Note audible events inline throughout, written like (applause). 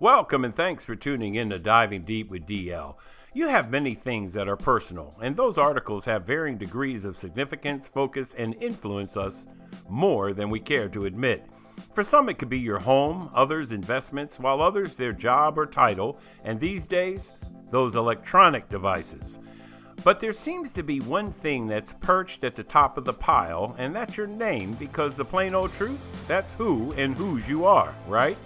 Welcome and thanks for tuning in to Diving Deep with DL. You have many things that are personal, and those articles have varying degrees of significance, focus, and influence us more than we care to admit. For some, it could be your home, others, investments, while others, their job or title, and these days, those electronic devices. But there seems to be one thing that's perched at the top of the pile, and that's your name, because the plain old truth, that's who and whose you are, right?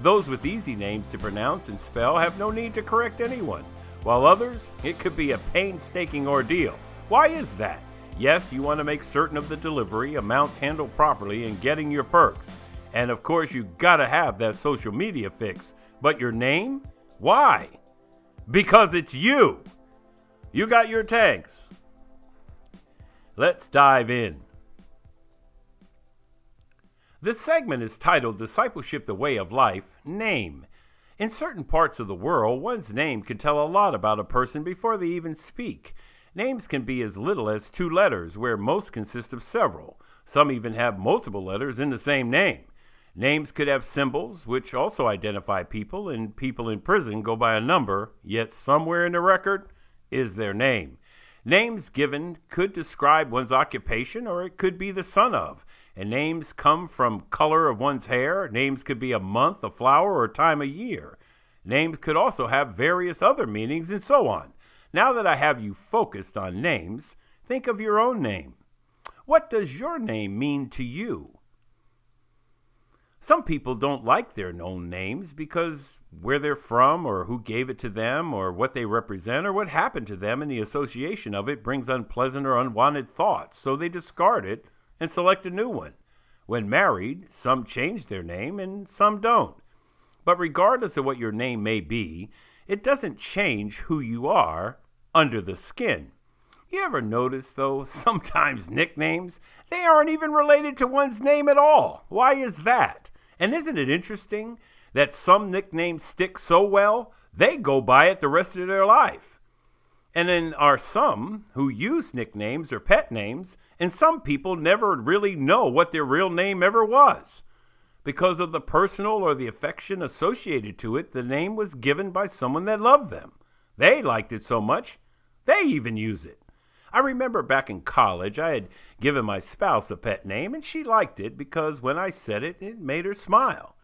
Those with easy names to pronounce and spell have no need to correct anyone, while others, it could be a painstaking ordeal. Why is that? Yes, you want to make certain of the delivery, amounts handled properly, and getting your perks. And of course, you gotta have that social media fix. But your name? Why? Because it's you! You got your tanks. Let's dive in. This segment is titled Discipleship the Way of Life Name. In certain parts of the world, one's name can tell a lot about a person before they even speak. Names can be as little as two letters, where most consist of several. Some even have multiple letters in the same name. Names could have symbols, which also identify people, and people in prison go by a number, yet somewhere in the record is their name. Names given could describe one's occupation, or it could be the son of. And names come from color of one's hair. Names could be a month, a flower, or time of year. Names could also have various other meanings, and so on. Now that I have you focused on names, think of your own name. What does your name mean to you? Some people don't like their known names because where they're from, or who gave it to them, or what they represent, or what happened to them, and the association of it brings unpleasant or unwanted thoughts, so they discard it and select a new one. When married, some change their name and some don't. But regardless of what your name may be, it doesn't change who you are under the skin. You ever notice, though, (laughs) sometimes nicknames, they aren't even related to one's name at all? Why is that? And isn't it interesting that some nicknames stick so well, they go by it the rest of their life? And then are some who use nicknames or pet names, and some people never really know what their real name ever was. Because of the personal or the affection associated to it, the name was given by someone that loved them. They liked it so much, they even use it. I remember back in college, I had given my spouse a pet name, and she liked it because when I said it, it made her smile.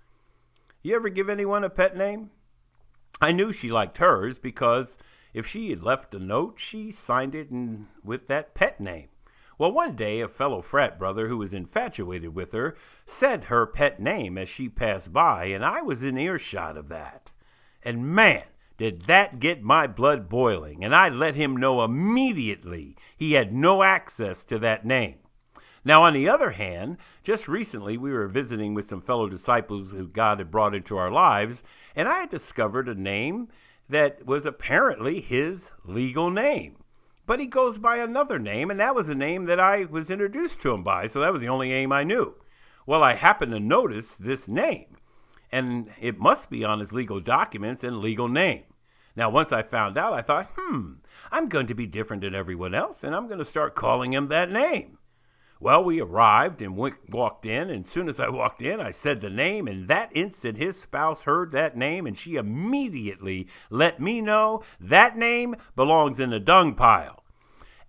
You ever give anyone a pet name? I knew she liked hers because if she had left a note, she signed it in, with that pet name. Well, one day a fellow frat brother who was infatuated with her said her pet name as she passed by, and I was in earshot of that. And man, did that get my blood boiling, and I let him know immediately he had no access to that name. Now, on the other hand, just recently we were visiting with some fellow disciples who God had brought into our lives, and I had discovered a name that was apparently his legal name. But he goes by another name, and that was a name that I was introduced to him by, so that was the only name I knew. Well, I happened to notice this name, and it must be on his legal documents and legal name. Now, once I found out, I thought, hmm, I'm going to be different than everyone else, and I'm going to start calling him that name. Well, we arrived and went, walked in, and as soon as I walked in, I said the name, and that instant his spouse heard that name, and she immediately let me know that name belongs in the dung pile.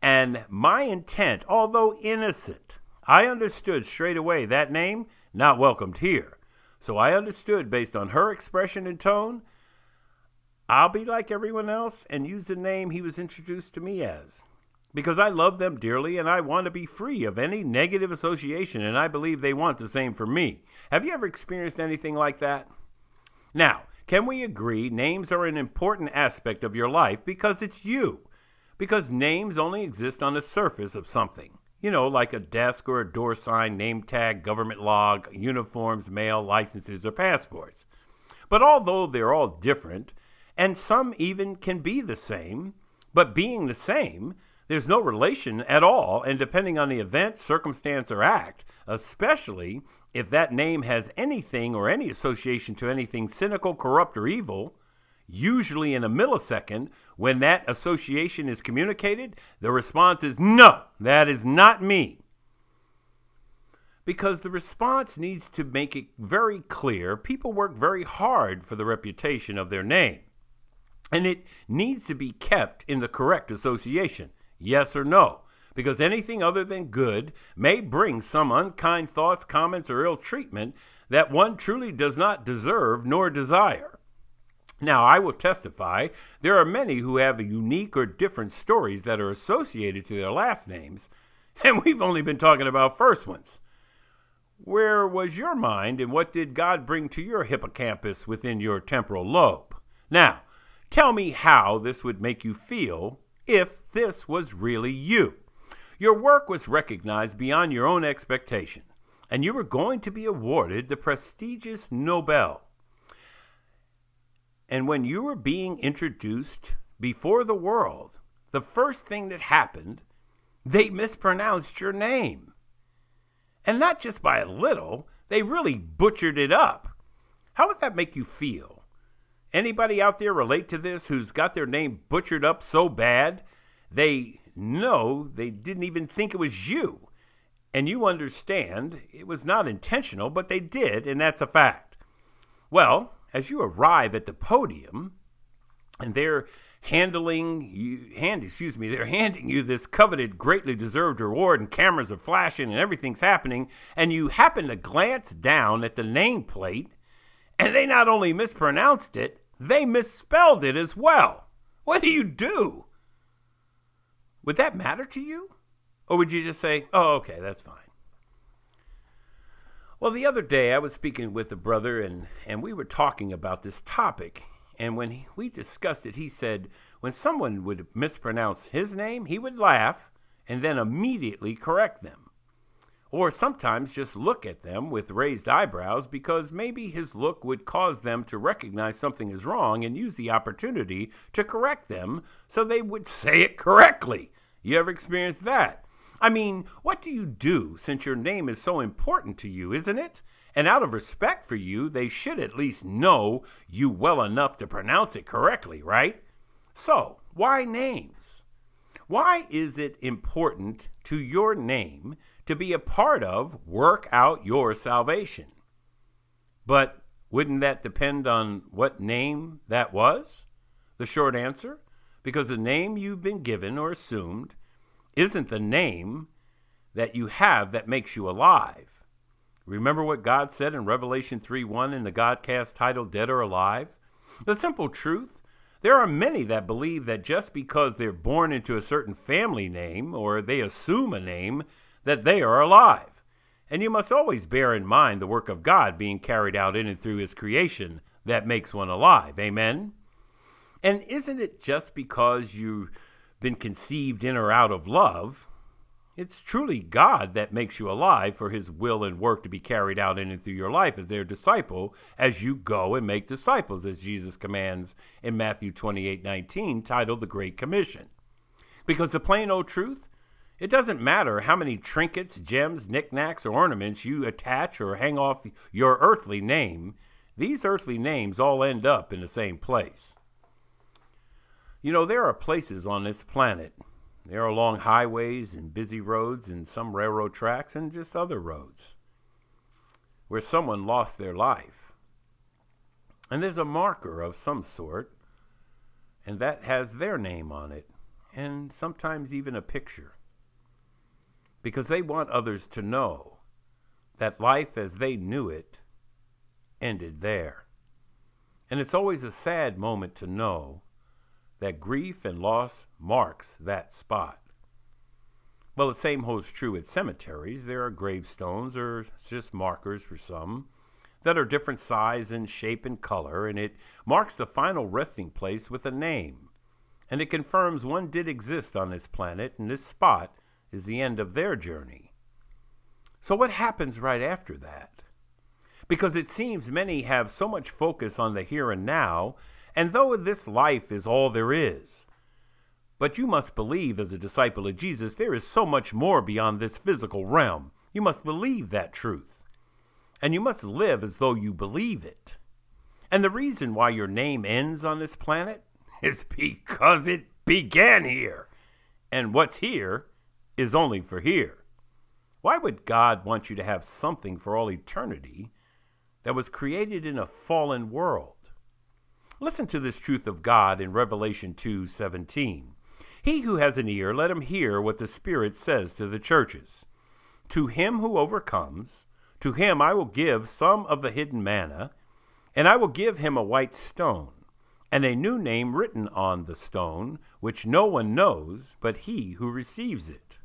And my intent, although innocent, I understood straight away that name not welcomed here. So I understood based on her expression and tone, I'll be like everyone else and use the name he was introduced to me as because I love them dearly and I want to be free of any negative association, and I believe they want the same for me. Have you ever experienced anything like that? Now, can we agree names are an important aspect of your life because it's you? Because names only exist on the surface of something. You know, like a desk or a door sign, name tag, government log, uniforms, mail, licenses, or passports. But although they're all different, and some even can be the same, but being the same, there's no relation at all, and depending on the event, circumstance, or act, especially if that name has anything or any association to anything cynical, corrupt, or evil, usually in a millisecond, when that association is communicated, the response is no, that is not me. because the response needs to make it very clear people work very hard for the reputation of their name. And it needs to be kept in the correct association, yes or no, because anything other than good may bring some unkind thoughts, comments, or ill treatment that one truly does not deserve nor desire. Now, I will testify there are many who have unique or different stories that are associated to their last names, (laughs) and we've only been talking about first ones. Where was your mind, and what did God bring to your hippocampus within your temporal lobe? Now, tell me how this would make you feel if this was really you. Your work was recognized beyond your own expectation, and you were going to be awarded the prestigious Nobel. And when you were being introduced before the world, the first thing that happened, they mispronounced your name. And not just by a little, they really butchered it up. How would that make you feel? Anybody out there relate to this who's got their name butchered up so bad they know they didn't even think it was you? And you understand it was not intentional, but they did, and that's a fact. Well, as you arrive at the podium, and they're handling you hand excuse me they're handing you this coveted greatly deserved reward and cameras are flashing and everything's happening and you happen to glance down at the nameplate and they not only mispronounced it they misspelled it as well. What do you do? Would that matter to you? Or would you just say oh okay that's fine. Well the other day i was speaking with a brother and and we were talking about this topic. And when he, we discussed it, he said when someone would mispronounce his name, he would laugh and then immediately correct them. Or sometimes just look at them with raised eyebrows because maybe his look would cause them to recognize something is wrong and use the opportunity to correct them so they would (laughs) say it correctly. You ever experienced that? I mean, what do you do since your name is so important to you, isn't it? And out of respect for you, they should at least know you well enough to pronounce it correctly, right? So, why names? Why is it important to your name to be a part of work out your salvation? But wouldn't that depend on what name that was? The short answer because the name you've been given or assumed isn't the name that you have that makes you alive. Remember what God said in Revelation 3 1 in the Godcast titled Dead or Alive? The simple truth there are many that believe that just because they're born into a certain family name or they assume a name, that they are alive. And you must always bear in mind the work of God being carried out in and through His creation that makes one alive. Amen? And isn't it just because you've been conceived in or out of love it's truly God that makes you alive for his will and work to be carried out in and through your life as their disciple as you go and make disciples, as Jesus commands in Matthew 28 19, titled The Great Commission. Because the plain old truth, it doesn't matter how many trinkets, gems, knickknacks, or ornaments you attach or hang off your earthly name, these earthly names all end up in the same place. You know, there are places on this planet they're along highways and busy roads and some railroad tracks and just other roads where someone lost their life. And there's a marker of some sort, and that has their name on it, and sometimes even a picture. Because they want others to know that life as they knew it ended there. And it's always a sad moment to know that grief and loss marks that spot. Well, the same holds true at cemeteries. There are gravestones or just markers for some that are different size and shape and color, and it marks the final resting place with a name. And it confirms one did exist on this planet, and this spot is the end of their journey. So, what happens right after that? Because it seems many have so much focus on the here and now and though this life is all there is, but you must believe, as a disciple of Jesus, there is so much more beyond this physical realm. You must believe that truth. And you must live as though you believe it. And the reason why your name ends on this planet (laughs) is because it began here. And what's here is only for here. Why would God want you to have something for all eternity that was created in a fallen world? Listen to this truth of God in Revelation 2:17. He who has an ear, let him hear what the Spirit says to the churches. To him who overcomes, to him I will give some of the hidden manna, and I will give him a white stone, and a new name written on the stone, which no one knows but he who receives it.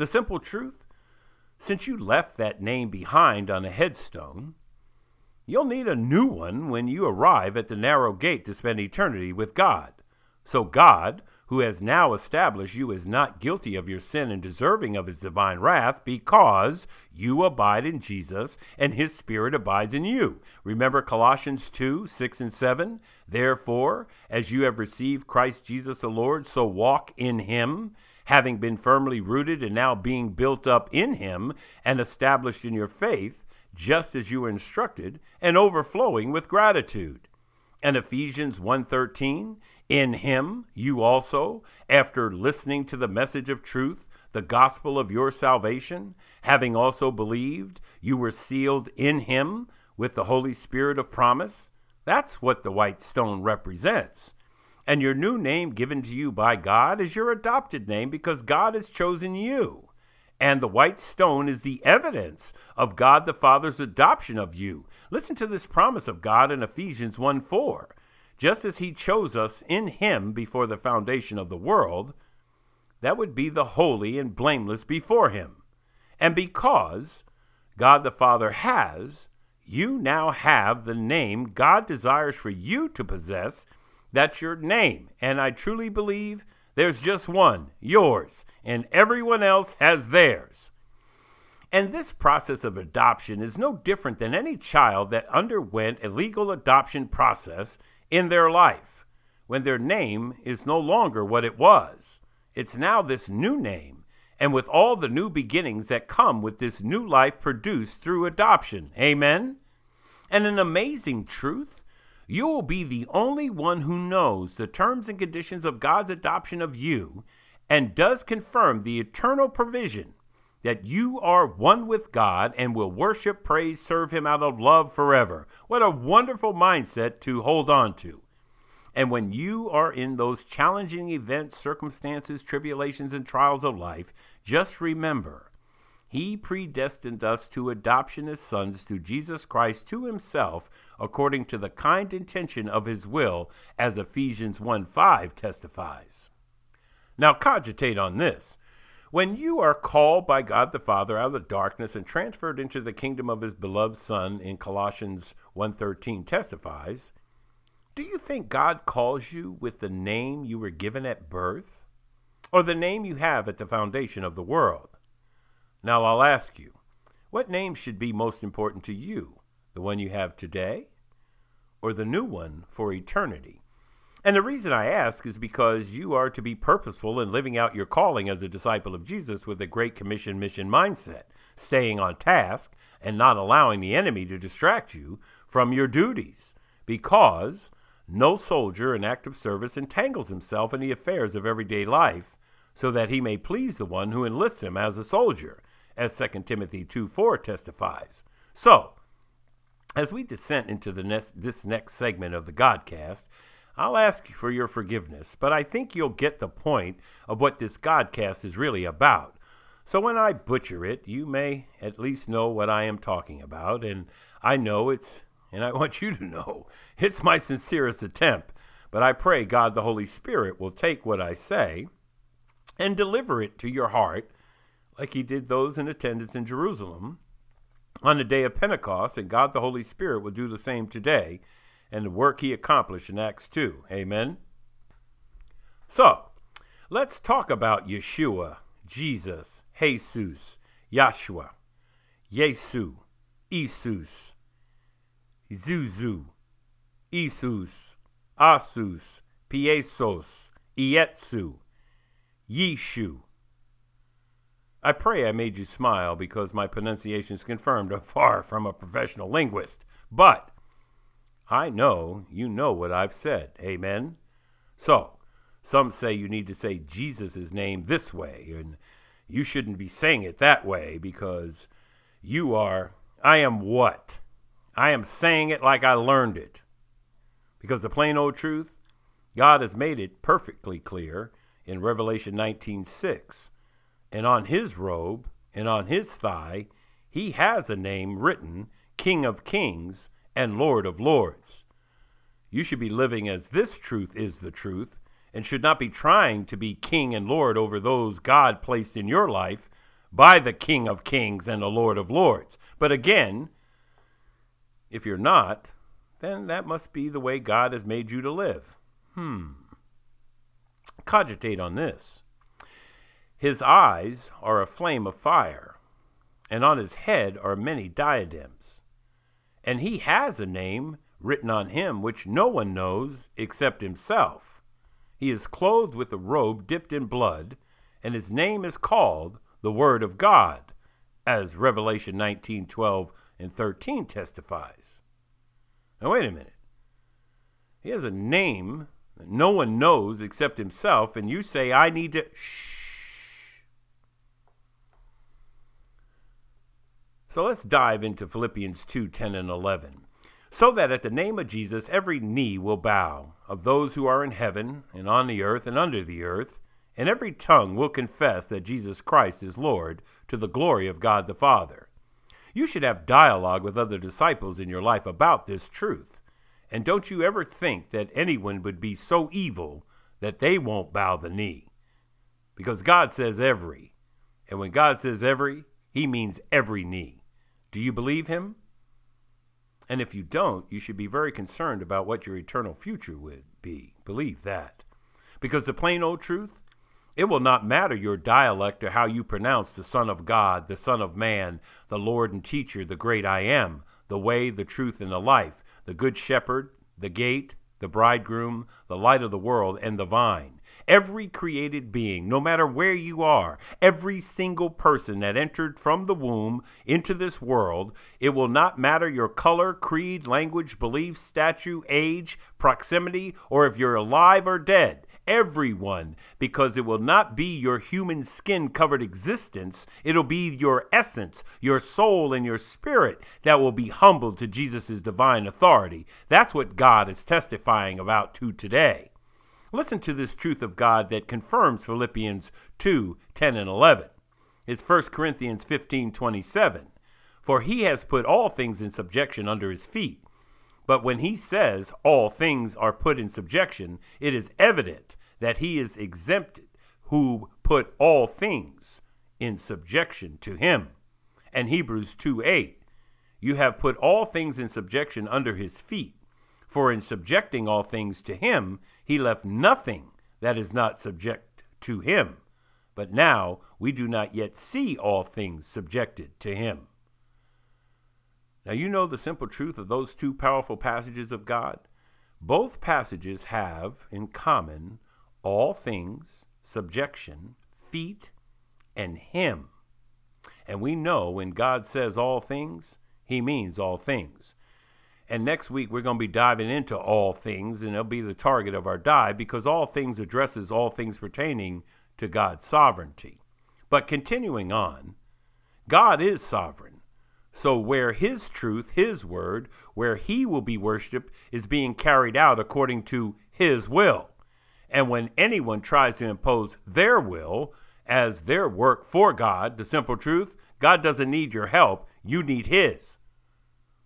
The simple truth since you left that name behind on a headstone, you'll need a new one when you arrive at the narrow gate to spend eternity with God. So God, who has now established you as not guilty of your sin and deserving of his divine wrath, because you abide in Jesus and his Spirit abides in you. Remember Colossians 2 6 and 7? Therefore, as you have received Christ Jesus the Lord, so walk in him having been firmly rooted and now being built up in him and established in your faith, just as you were instructed, and overflowing with gratitude. And Ephesians 1:13, in him you also, after listening to the message of truth, the gospel of your salvation, having also believed, you were sealed in him with the Holy Spirit of promise. That's what the white stone represents. And your new name given to you by God is your adopted name because God has chosen you. And the white stone is the evidence of God the Father's adoption of you. Listen to this promise of God in Ephesians 1 4. Just as he chose us in him before the foundation of the world, that would be the holy and blameless before him. And because God the Father has, you now have the name God desires for you to possess that's your name. And I truly believe there's just one, yours, and everyone else has theirs. And this process of adoption is no different than any child that underwent a legal adoption process in their life when their name is no longer what it was. It's now this new name, and with all the new beginnings that come with this new life produced through adoption. Amen? And an amazing truth you will be the only one who knows the terms and conditions of God's adoption of you and does confirm the eternal provision that you are one with God and will worship, praise, serve Him out of love forever. What a wonderful mindset to hold on to. And when you are in those challenging events, circumstances, tribulations, and trials of life, just remember he predestined us to adoption as sons through Jesus Christ to himself, according to the kind intention of his will, as Ephesians 1 5 testifies. Now, cogitate on this. When you are called by God the Father out of the darkness and transferred into the kingdom of his beloved Son in Colossians 1:13 testifies, do you think God calls you with the name you were given at birth or the name you have at the foundation of the world? Now I'll ask you, what name should be most important to you? The one you have today or the new one for eternity? And the reason I ask is because you are to be purposeful in living out your calling as a disciple of Jesus with a Great Commission mission mindset, staying on task and not allowing the enemy to distract you from your duties. Because no soldier in active service entangles himself in the affairs of everyday life so that he may please the one who enlists him as a soldier as 2 Timothy 2 4 testifies. So, as we descend into the next, this next segment of the Godcast, I'll ask for your forgiveness, but I think you'll get the point of what this Godcast is really about. So when I butcher it, you may at least know what I am talking about, and I know it's, and I want (laughs) you to know, it's my sincerest attempt. But I pray God the Holy Spirit will take what I say and deliver it to your heart like he did those in attendance in Jerusalem on the day of Pentecost, and God the Holy Spirit will do the same today and the work he accomplished in Acts 2. Amen. So, let's talk about Yeshua, Jesus, Jesus, Yahshua, Yesu, Isus, Zuzu, Isus, Asus, Piesos, Ietsu, Yeshu, I pray I made you smile because my pronunciations confirmed are far from a professional linguist. But I know you know what I've said. Amen? So, some say you need to say Jesus' name this way, and you shouldn't be saying it that way because you are, I am what? I am saying it like I learned it. Because the plain old truth, God has made it perfectly clear in Revelation 19:6. And on his robe and on his thigh, he has a name written, King of Kings and Lord of Lords. You should be living as this truth is the truth and should not be trying to be king and lord over those God placed in your life by the King of Kings and the Lord of Lords. But again, if you're not, then that must be the way God has made you to live. Hmm. Cogitate on this. His eyes are a flame of fire, and on his head are many diadems. And he has a name written on him which no one knows except himself. He is clothed with a robe dipped in blood, and his name is called the Word of God, as Revelation 19 12 and 13 testifies. Now, wait a minute. He has a name that no one knows except himself, and you say, I need to. Shh. So let's dive into Philippians 2 10 and 11. So that at the name of Jesus every knee will bow, of those who are in heaven, and on the earth, and under the earth, and every tongue will confess that Jesus Christ is Lord, to the glory of God the Father. You should have dialogue with other disciples in your life about this truth. And don't you ever think that anyone would be so evil that they won't bow the knee. Because God says every. And when God says every, he means every knee. Do you believe him? And if you don't, you should be very concerned about what your eternal future would be. Believe that. Because the plain old truth, it will not matter your dialect or how you pronounce the Son of God, the Son of Man, the Lord and Teacher, the great I am, the way, the truth, and the life, the Good Shepherd, the Gate, the Bridegroom, the Light of the world, and the Vine. Every created being, no matter where you are, every single person that entered from the womb into this world, it will not matter your color, creed, language, belief, statue, age, proximity, or if you're alive or dead everyone because it will not be your human skin covered existence. It'll be your essence, your soul, and your spirit that will be humbled to Jesus' divine authority. That's what God is testifying about to today. Listen to this truth of God that confirms Philippians 2 10 and 11. It's 1 Corinthians 15 27. For he has put all things in subjection under his feet. But when he says all things are put in subjection, it is evident that he is exempted who put all things in subjection to him. And Hebrews 2 8, you have put all things in subjection under his feet. For in subjecting all things to him, he left nothing that is not subject to him. But now we do not yet see all things subjected to him. Now, you know the simple truth of those two powerful passages of God? Both passages have in common all things, subjection, feet, and him. And we know when God says all things, he means all things. And next week we're going to be diving into all things, and it'll be the target of our dive because all things addresses all things pertaining to God's sovereignty. But continuing on, God is sovereign. So where his truth, his word, where he will be worshiped, is being carried out according to his will. And when anyone tries to impose their will as their work for God, the simple truth, God doesn't need your help, you need His.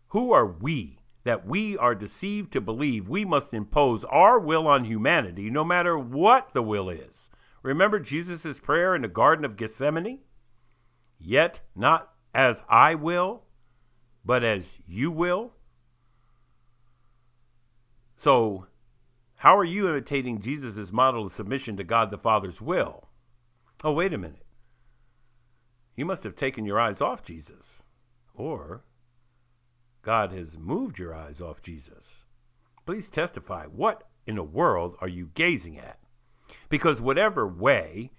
Who are we that we are deceived to believe we must impose our will on humanity no matter what the will is? Remember Jesus' prayer in the Garden of Gethsemane? Yet not as I will, but as you will. So how are you imitating Jesus' model of submission to God the Father's will? Oh, wait a minute. You must have taken your eyes off Jesus. Or God has moved your eyes off Jesus. Please testify. What in the world are you gazing at? Because whatever way,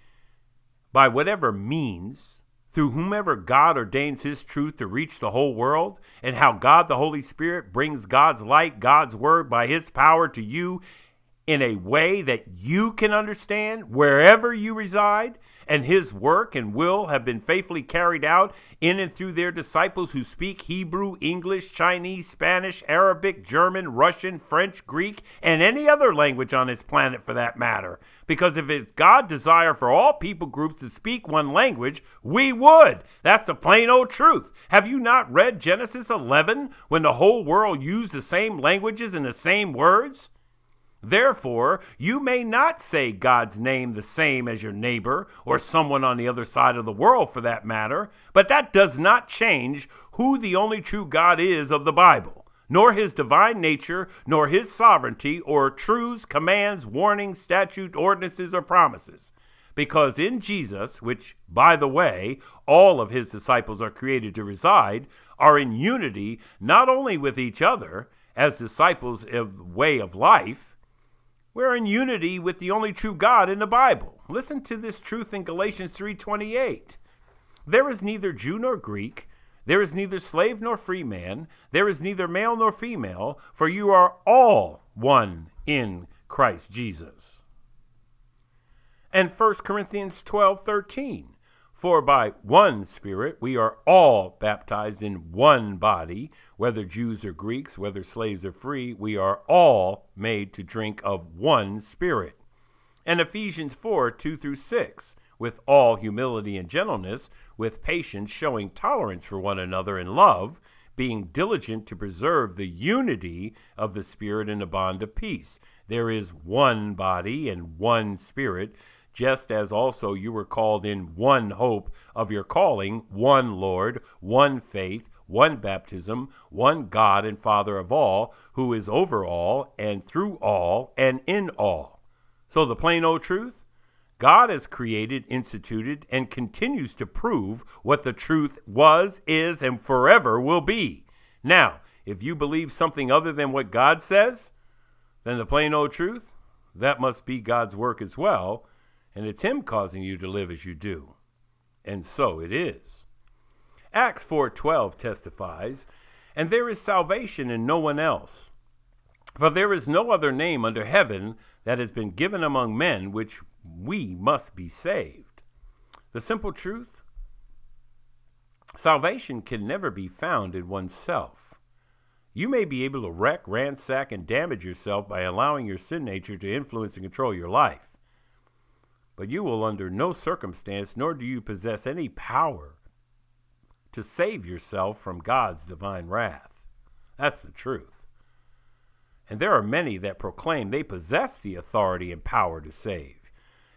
by whatever means, through whomever God ordains his truth to reach the whole world, and how God the Holy Spirit brings God's light, God's word by his power to you in a way that you can understand wherever you reside, and his work and will have been faithfully carried out in and through their disciples who speak Hebrew, English, Chinese, Spanish, Arabic, German, Russian, French, Greek, and any other language on this planet for that matter. Because if it's God's desire for all people groups to speak one language, we would. That's the plain old truth. Have you not read Genesis 11 when the whole world used the same languages and the same words? Therefore, you may not say God's name the same as your neighbor or someone on the other side of the world for that matter, but that does not change who the only true God is of the Bible, nor his divine nature, nor his sovereignty, or truths, commands, warnings, statutes, ordinances, or promises. Because in Jesus, which, by the way, all of his disciples are created to reside, are in unity not only with each other as disciples of way of life, we're in unity with the only true God in the Bible. Listen to this truth in Galatians 3:28. There is neither Jew nor Greek, there is neither slave nor free man, there is neither male nor female, for you are all one in Christ Jesus. And 1 Corinthians 12:13. For by one Spirit we are all baptized in one body, whether Jews or Greeks, whether slaves or free, we are all made to drink of one Spirit. And Ephesians 4 2 through 6, with all humility and gentleness, with patience, showing tolerance for one another in love, being diligent to preserve the unity of the Spirit in the bond of peace. There is one body and one Spirit just as also you were called in one hope of your calling, one Lord, one faith, one baptism, one God and Father of all, who is over all, and through all, and in all. So, the plain old truth God has created, instituted, and continues to prove what the truth was, is, and forever will be. Now, if you believe something other than what God says, then the plain old truth, that must be God's work as well and it's him causing you to live as you do. And so it is. Acts 4:12 testifies, "And there is salvation in no one else, for there is no other name under heaven that has been given among men which we must be saved." The simple truth, salvation can never be found in oneself. You may be able to wreck, ransack, and damage yourself by allowing your sin nature to influence and control your life but you will under no circumstance, nor do you possess any power to save yourself from God's divine wrath. That's the truth. And there are many that proclaim they possess the authority and power to save.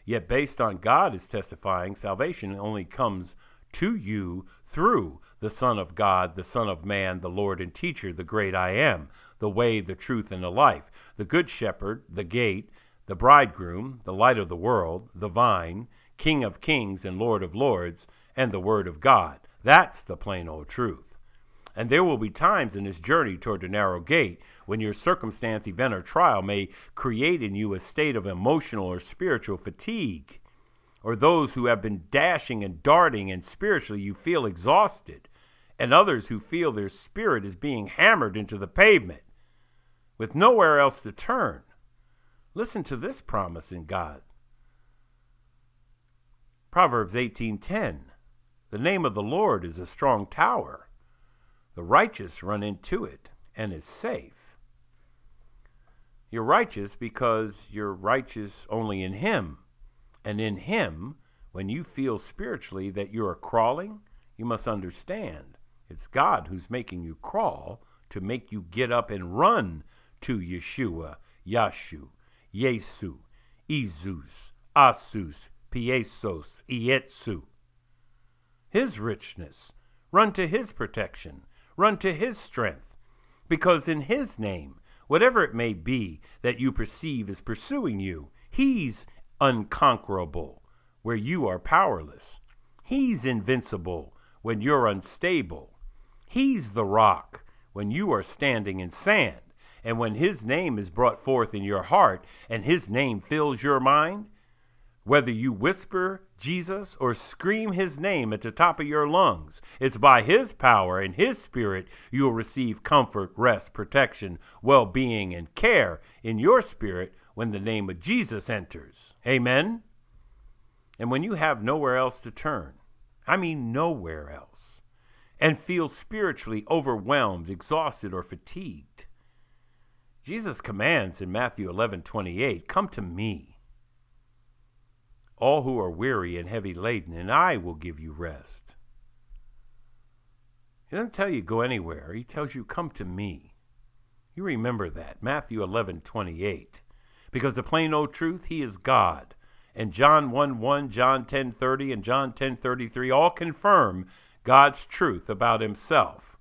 Yet, based on God is testifying, salvation only comes to you through the Son of God, the Son of Man, the Lord and Teacher, the great I am, the way, the truth, and the life, the Good Shepherd, the gate, the bridegroom, the light of the world, the vine, King of kings and Lord of lords, and the Word of God. That's the plain old truth. And there will be times in this journey toward the narrow gate when your circumstance, event, or trial may create in you a state of emotional or spiritual fatigue. Or those who have been dashing and darting, and spiritually you feel exhausted. And others who feel their spirit is being hammered into the pavement with nowhere else to turn. Listen to this promise in God. Proverbs 18:10 The name of the Lord is a strong tower. The righteous run into it and is safe. You're righteous because you're righteous only in him. And in him, when you feel spiritually that you are crawling, you must understand it's God who's making you crawl to make you get up and run to Yeshua, Yashu, Yesu, Izus, Asus, Piesos, Ietsu. His richness. Run to his protection. Run to his strength. Because in his name, whatever it may be that you perceive is pursuing you, he's unconquerable where you are powerless. He's invincible when you're unstable. He's the rock when you are standing in sand. And when his name is brought forth in your heart and his name fills your mind, whether you whisper Jesus or scream his name at the top of your lungs, it's by his power and his spirit you'll receive comfort, rest, protection, well being, and care in your spirit when the name of Jesus enters. Amen. And when you have nowhere else to turn, I mean nowhere else, and feel spiritually overwhelmed, exhausted, or fatigued, Jesus commands in Matthew 11:28, "Come to me, all who are weary and heavy laden, and I will give you rest." He doesn't tell you go anywhere. He tells you come to me. You remember that, Matthew 11:28. Because the plain old truth, he is God. And John 1 1, John 10 30, and John 10 33 all confirm God's truth about himself.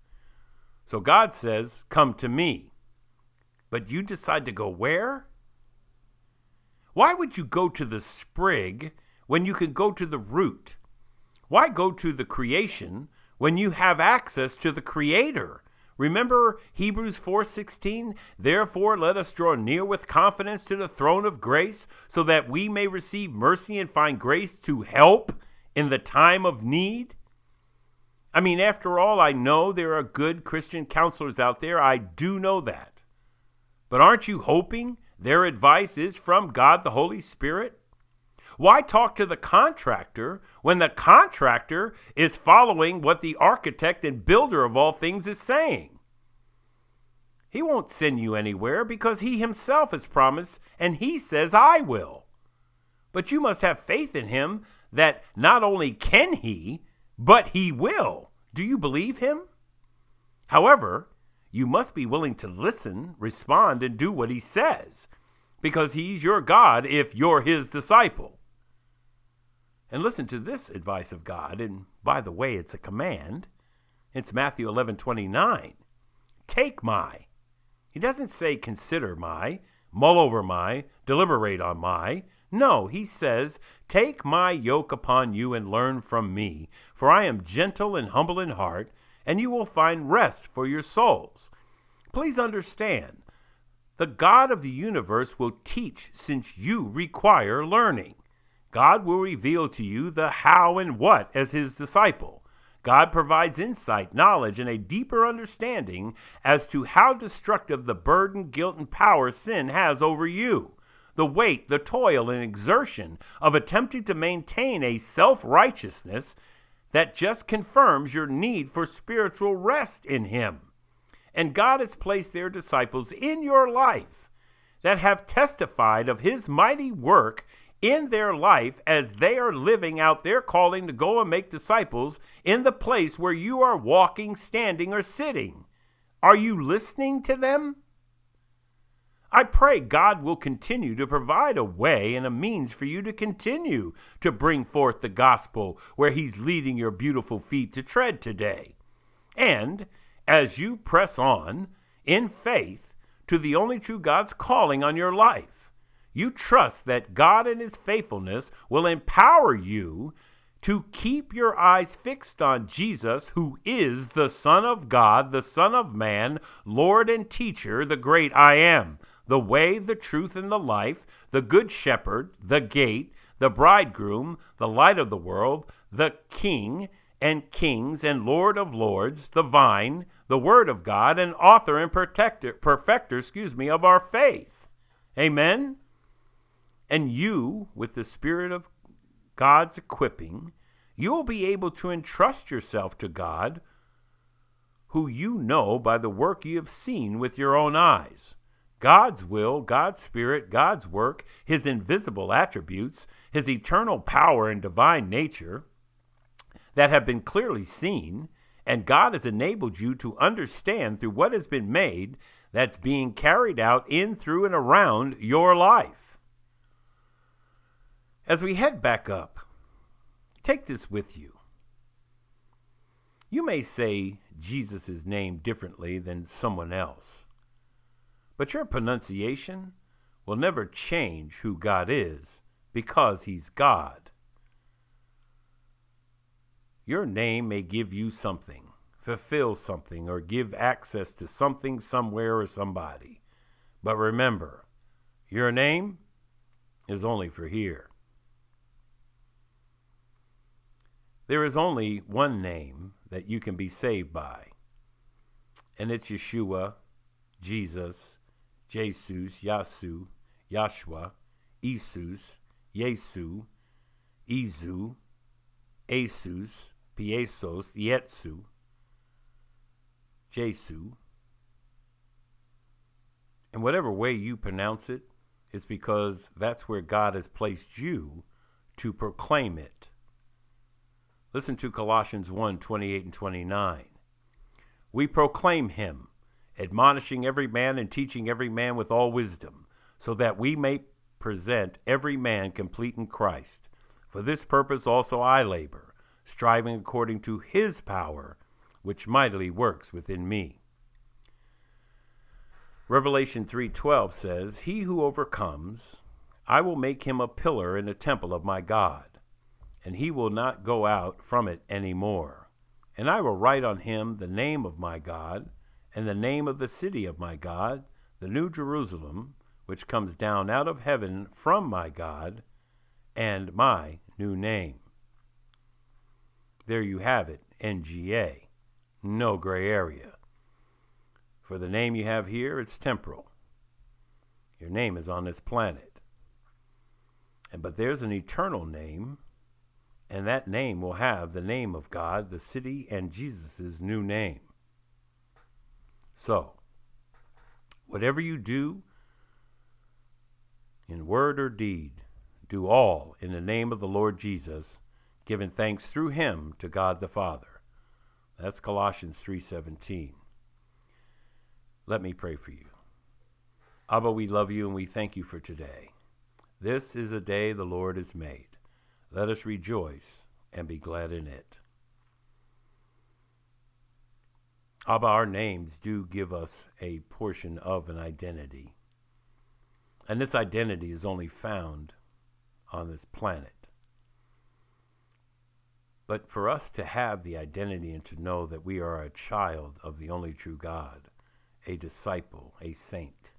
So God says, Come to me. But you decide to go where? Why would you go to the sprig when you can go to the root? Why go to the creation when you have access to the creator? Remember Hebrews 4:16, therefore let us draw near with confidence to the throne of grace so that we may receive mercy and find grace to help in the time of need? I mean, after all, I know there are good Christian counselors out there. I do know that. But aren't you hoping their advice is from God the Holy Spirit? Why talk to the contractor when the contractor is following what the architect and builder of all things is saying? He won't send you anywhere because he himself has promised and he says, I will. But you must have faith in him that not only can he, but he will. Do you believe him? However, you must be willing to listen, respond, and do what he says, because he's your God if you're his disciple. And listen to this advice of God, and by the way, it's a command. It's Matthew 11 29. Take my. He doesn't say consider my, mull over my, deliberate on my. No, he says, Take my yoke upon you and learn from me, for I am gentle and humble in heart, and you will find rest for your souls. Please understand, the God of the universe will teach since you require learning. God will reveal to you the how and what as his disciple. God provides insight, knowledge, and a deeper understanding as to how destructive the burden, guilt, and power sin has over you. The weight, the toil, and exertion of attempting to maintain a self righteousness that just confirms your need for spiritual rest in Him. And God has placed their disciples in your life that have testified of His mighty work in their life as they are living out their calling to go and make disciples in the place where you are walking, standing, or sitting. Are you listening to them? I pray God will continue to provide a way and a means for you to continue to bring forth the gospel where He's leading your beautiful feet to tread today. And as you press on in faith to the only true God's calling on your life, you trust that God and His faithfulness will empower you to keep your eyes fixed on Jesus, who is the Son of God, the Son of Man, Lord and Teacher, the great I am, the way, the truth, and the life, the Good Shepherd, the gate, the bridegroom, the light of the world, the King and kings and Lord of lords, the vine, the word of God, and author and protector, perfecter, excuse me, of our faith. Amen. And you, with the Spirit of God's equipping, you will be able to entrust yourself to God, who you know by the work you have seen with your own eyes. God's will, God's Spirit, God's work, His invisible attributes, His eternal power and divine nature that have been clearly seen, and God has enabled you to understand through what has been made that's being carried out in, through, and around your life. As we head back up, take this with you. You may say Jesus' name differently than someone else, but your pronunciation will never change who God is because He's God. Your name may give you something, fulfill something, or give access to something, somewhere, or somebody. But remember, your name is only for here. There is only one name that you can be saved by, and it's Yeshua, Jesus, Jesus, Yasu, Yahshua, Isus, Yesu, Izu, Asus, Piesos, Yetsu, Jesu. And whatever way you pronounce it, it, is because that's where God has placed you to proclaim it. Listen to Colossians 1 28 and 29. We proclaim him, admonishing every man and teaching every man with all wisdom, so that we may present every man complete in Christ. For this purpose also I labor, striving according to his power, which mightily works within me. Revelation 3:12 says, "He who overcomes, I will make him a pillar in the temple of my God, and he will not go out from it any more. And I will write on him the name of my God, and the name of the city of my God, the new Jerusalem, which comes down out of heaven from my God, and my new name." There you have it, NGA. No gray area. For the name you have here, it's temporal. Your name is on this planet. And but there's an eternal name, and that name will have the name of God, the city, and Jesus' new name. So, whatever you do, in word or deed, do all in the name of the Lord Jesus, giving thanks through him to God the Father. That's Colossians 3:17. Let me pray for you. Abba, we love you and we thank you for today. This is a day the Lord has made. Let us rejoice and be glad in it. Abba, our names do give us a portion of an identity. And this identity is only found on this planet. But for us to have the identity and to know that we are a child of the only true God, a disciple, a saint,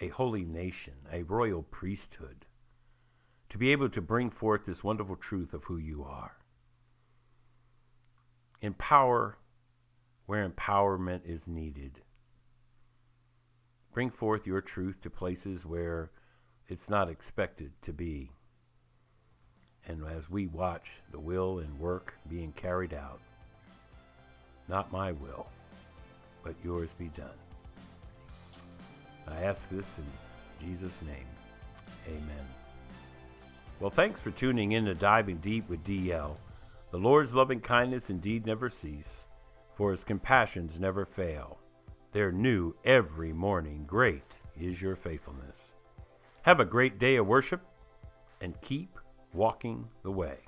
a holy nation, a royal priesthood, to be able to bring forth this wonderful truth of who you are. Empower where empowerment is needed. Bring forth your truth to places where it's not expected to be. And as we watch the will and work being carried out, not my will, but yours be done. I ask this in Jesus' name. Amen. Well, thanks for tuning in to Diving Deep with DL. The Lord's loving kindness indeed never cease, for his compassions never fail. They're new every morning. Great is your faithfulness. Have a great day of worship and keep walking the way.